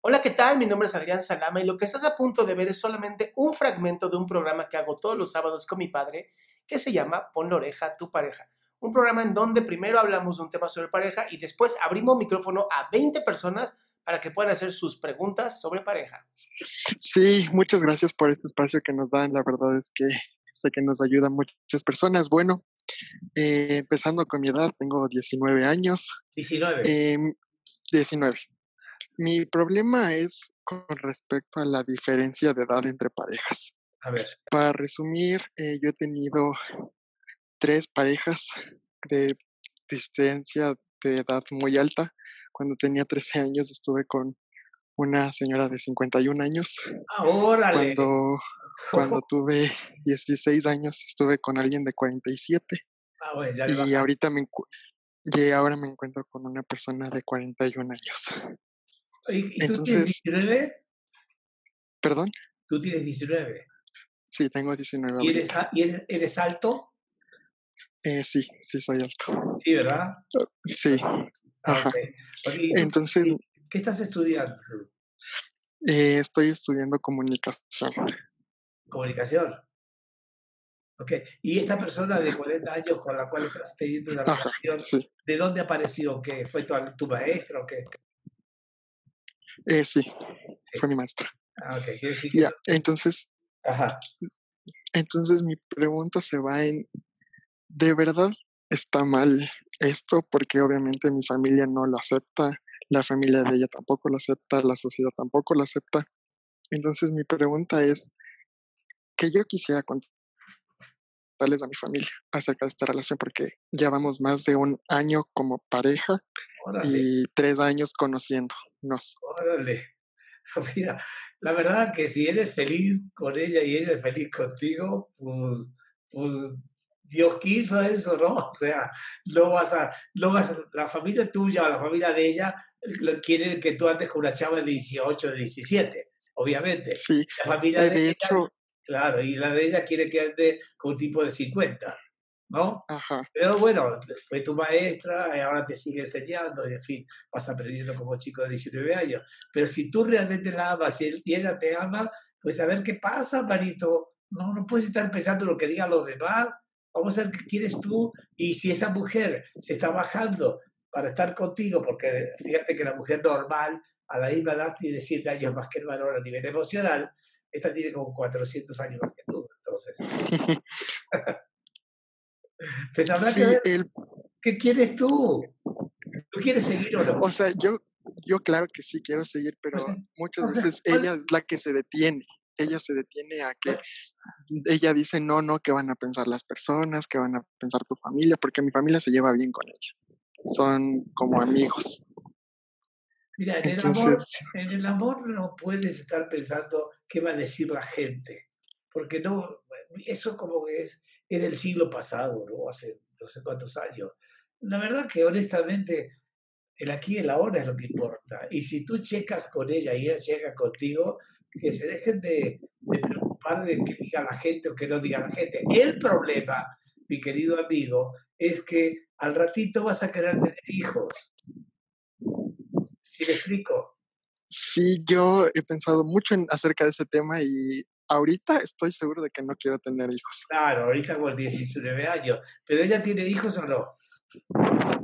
Hola, ¿qué tal? Mi nombre es Adrián Salama y lo que estás a punto de ver es solamente un fragmento de un programa que hago todos los sábados con mi padre que se llama Pon la oreja a tu pareja. Un programa en donde primero hablamos de un tema sobre pareja y después abrimos micrófono a 20 personas para que puedan hacer sus preguntas sobre pareja. Sí, muchas gracias por este espacio que nos dan. La verdad es que sé que nos ayuda muchas personas. Bueno, eh, empezando con mi edad, tengo 19 años. 19. Eh, 19. Mi problema es con respecto a la diferencia de edad entre parejas. A ver. Para resumir, eh, yo he tenido tres parejas de distancia de edad muy alta. Cuando tenía 13 años estuve con una señora de 51 años. Ah, órale. Cuando, cuando tuve 16 años estuve con alguien de 47. Ah, bueno, ya Y ahorita me, y ahora me encuentro con una persona de 41 años. ¿Y, y tú tienes entonces- 19? ¿Perdón? Tú tienes 19. Sí, tengo 19 ¿Y eres, y eres, eres alto? Eh, sí, sí, soy alto. Sí, ¿verdad? Sí. Ah, Ajá. ok. Oye, ¿y tú Entonces, qué- ¿Qué estás estudiando? eh, estoy estudiando comunicación. Comunicación. Ok. ¿Y esta persona de 40 años con la cual estás teniendo una Ajá, relación, sí. de dónde apareció? ¿Qué fue tu, tu maestro o qué? Eh, sí, Sí. fue mi maestra. Ah, ok. Quiere decir que... Ya, entonces, Ajá. entonces mi pregunta se va en, ¿de verdad está mal esto? Porque obviamente mi familia no lo acepta, la familia de ella tampoco lo acepta, la sociedad tampoco lo acepta. Entonces mi pregunta es, que yo quisiera contarles a mi familia acerca de esta relación, porque llevamos más de un año como pareja Órale. y tres años conociéndonos. Órale. Mira, la verdad que si eres feliz con ella y ella es feliz contigo, pues, pues Dios quiso eso, ¿no? O sea, no vas a, no vas a- la familia tuya o la familia de ella quiere que tú andes con una chava de 18, de 17, obviamente. Sí, La familia eh, de, de ella, hecho, claro, y la de ella quiere que ande con un tipo de 50, ¿no? ajá, Pero bueno, fue tu maestra y ahora te sigue enseñando y en fin, vas aprendiendo como chico de 19 años. Pero si tú realmente la amas y, él- y ella te ama, pues a ver qué pasa, Marito. No, no puedes estar pensando lo que digan los demás. Vamos a ver qué quieres tú y si esa mujer se está bajando para estar contigo, porque fíjate que la mujer normal a la misma edad tiene 7 años más que el varón a nivel emocional, esta tiene como 400 años más que tú. Entonces, pues habrá sí, que ver el, ¿Qué quieres tú? ¿Tú quieres seguir o no? o sea, yo, yo claro que sí quiero seguir, pero sea, muchas o sea, veces ¿cuál- ella es la que se detiene. Ella se detiene a que ella dice no, no, que van a pensar las personas, que van a pensar tu familia, porque mi familia se lleva bien con ella. Son como amigos. Mira, en el, amor, en el amor no puedes estar pensando qué va a decir la gente, porque no, eso como que es, es del siglo pasado, ¿no? Hace no sé cuántos años. La verdad que honestamente el aquí y el ahora es lo que importa. Y si tú checas con ella y ella checa contigo, que se dejen de, de preocupar de qué diga la gente o qué no diga la gente. El problema, mi querido amigo, es que al ratito vas a querer tener hijos. ¿Sí me explico? Sí, yo he pensado mucho en, acerca de ese tema y ahorita estoy seguro de que no quiero tener hijos. Claro, ahorita con 19 años. ¿Pero ella tiene hijos o no?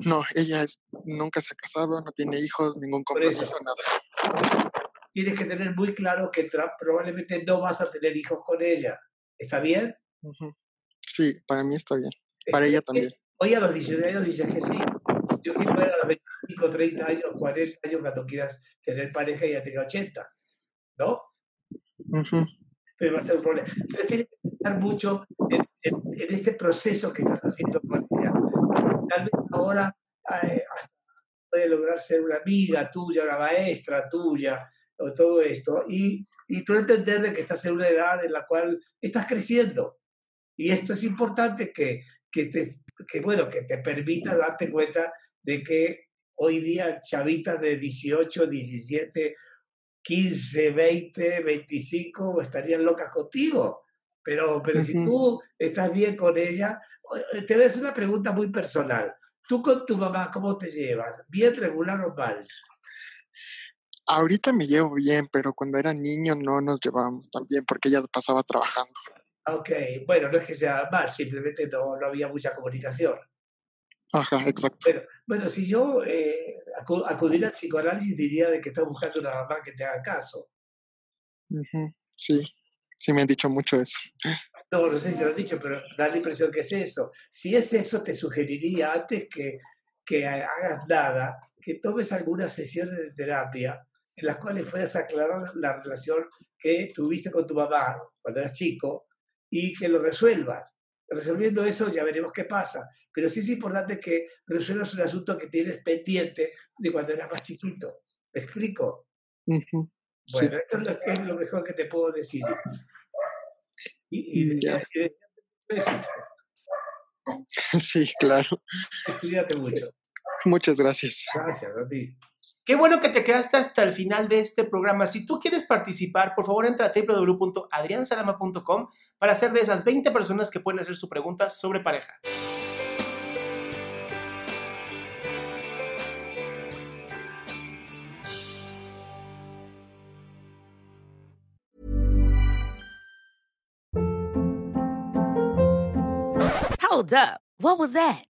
No, ella es, nunca se ha casado, no tiene hijos, ningún compromiso, nada. Tienes que tener muy claro que probablemente no vas a tener hijos con ella. ¿Está bien? Sí, para mí está bien. Para ella también. Hoy a los 19 años dices que sí. Yo quiero ver a los 25, 30 años, 40 años cuando quieras tener pareja y ya tenga 80. ¿No? Pero va a ser un problema. Entonces tienes que pensar mucho en, este proceso que estás haciendo con ella. Tal vez ahora eh, puede lograr ser una amiga tuya, una maestra tuya, o todo esto. Y, y tú entender que estás en una edad en la cual estás creciendo. Y esto es importante que, que, te, que, bueno, que te permita darte cuenta de que hoy día chavitas de 18, 17, 15, 20, 25 estarían locas contigo. Pero, pero si tú estás bien con ella, te ves una pregunta muy personal. ¿Tú con tu mamá cómo te llevas? ¿Bien, regular o mal? Ahorita me llevo bien, pero cuando era niño no nos llevábamos tan bien porque ella pasaba trabajando. Ok, bueno, no es que sea mal, simplemente no, no había mucha comunicación. Ajá, exacto. Bueno, bueno si yo eh, acudiera al psicoanálisis diría de que estás buscando una mamá que te haga caso. Sí, sí me han dicho mucho eso. No, no sé si lo han dicho, pero da la impresión que es eso. Si es eso, te sugeriría antes que, que hagas nada, que tomes algunas sesiones de terapia en las cuales puedas aclarar la relación que tuviste con tu mamá cuando eras chico y que lo resuelvas. Resolviendo eso ya veremos qué pasa. Pero sí es importante que resuelvas un asunto que tienes pendiente de cuando eras más chiquito. ¿Me explico? Bueno, esto es lo, mejor que te puedo decir. Y, y Sí, claro. Cuídate mucho. Muchas gracias. Gracias a ti. Qué bueno que te quedaste hasta el final de este programa. Si tú quieres participar, por favor entra a www.adriansalama.com para ser de esas 20 personas que pueden hacer su pregunta sobre pareja. Hold up. What was that?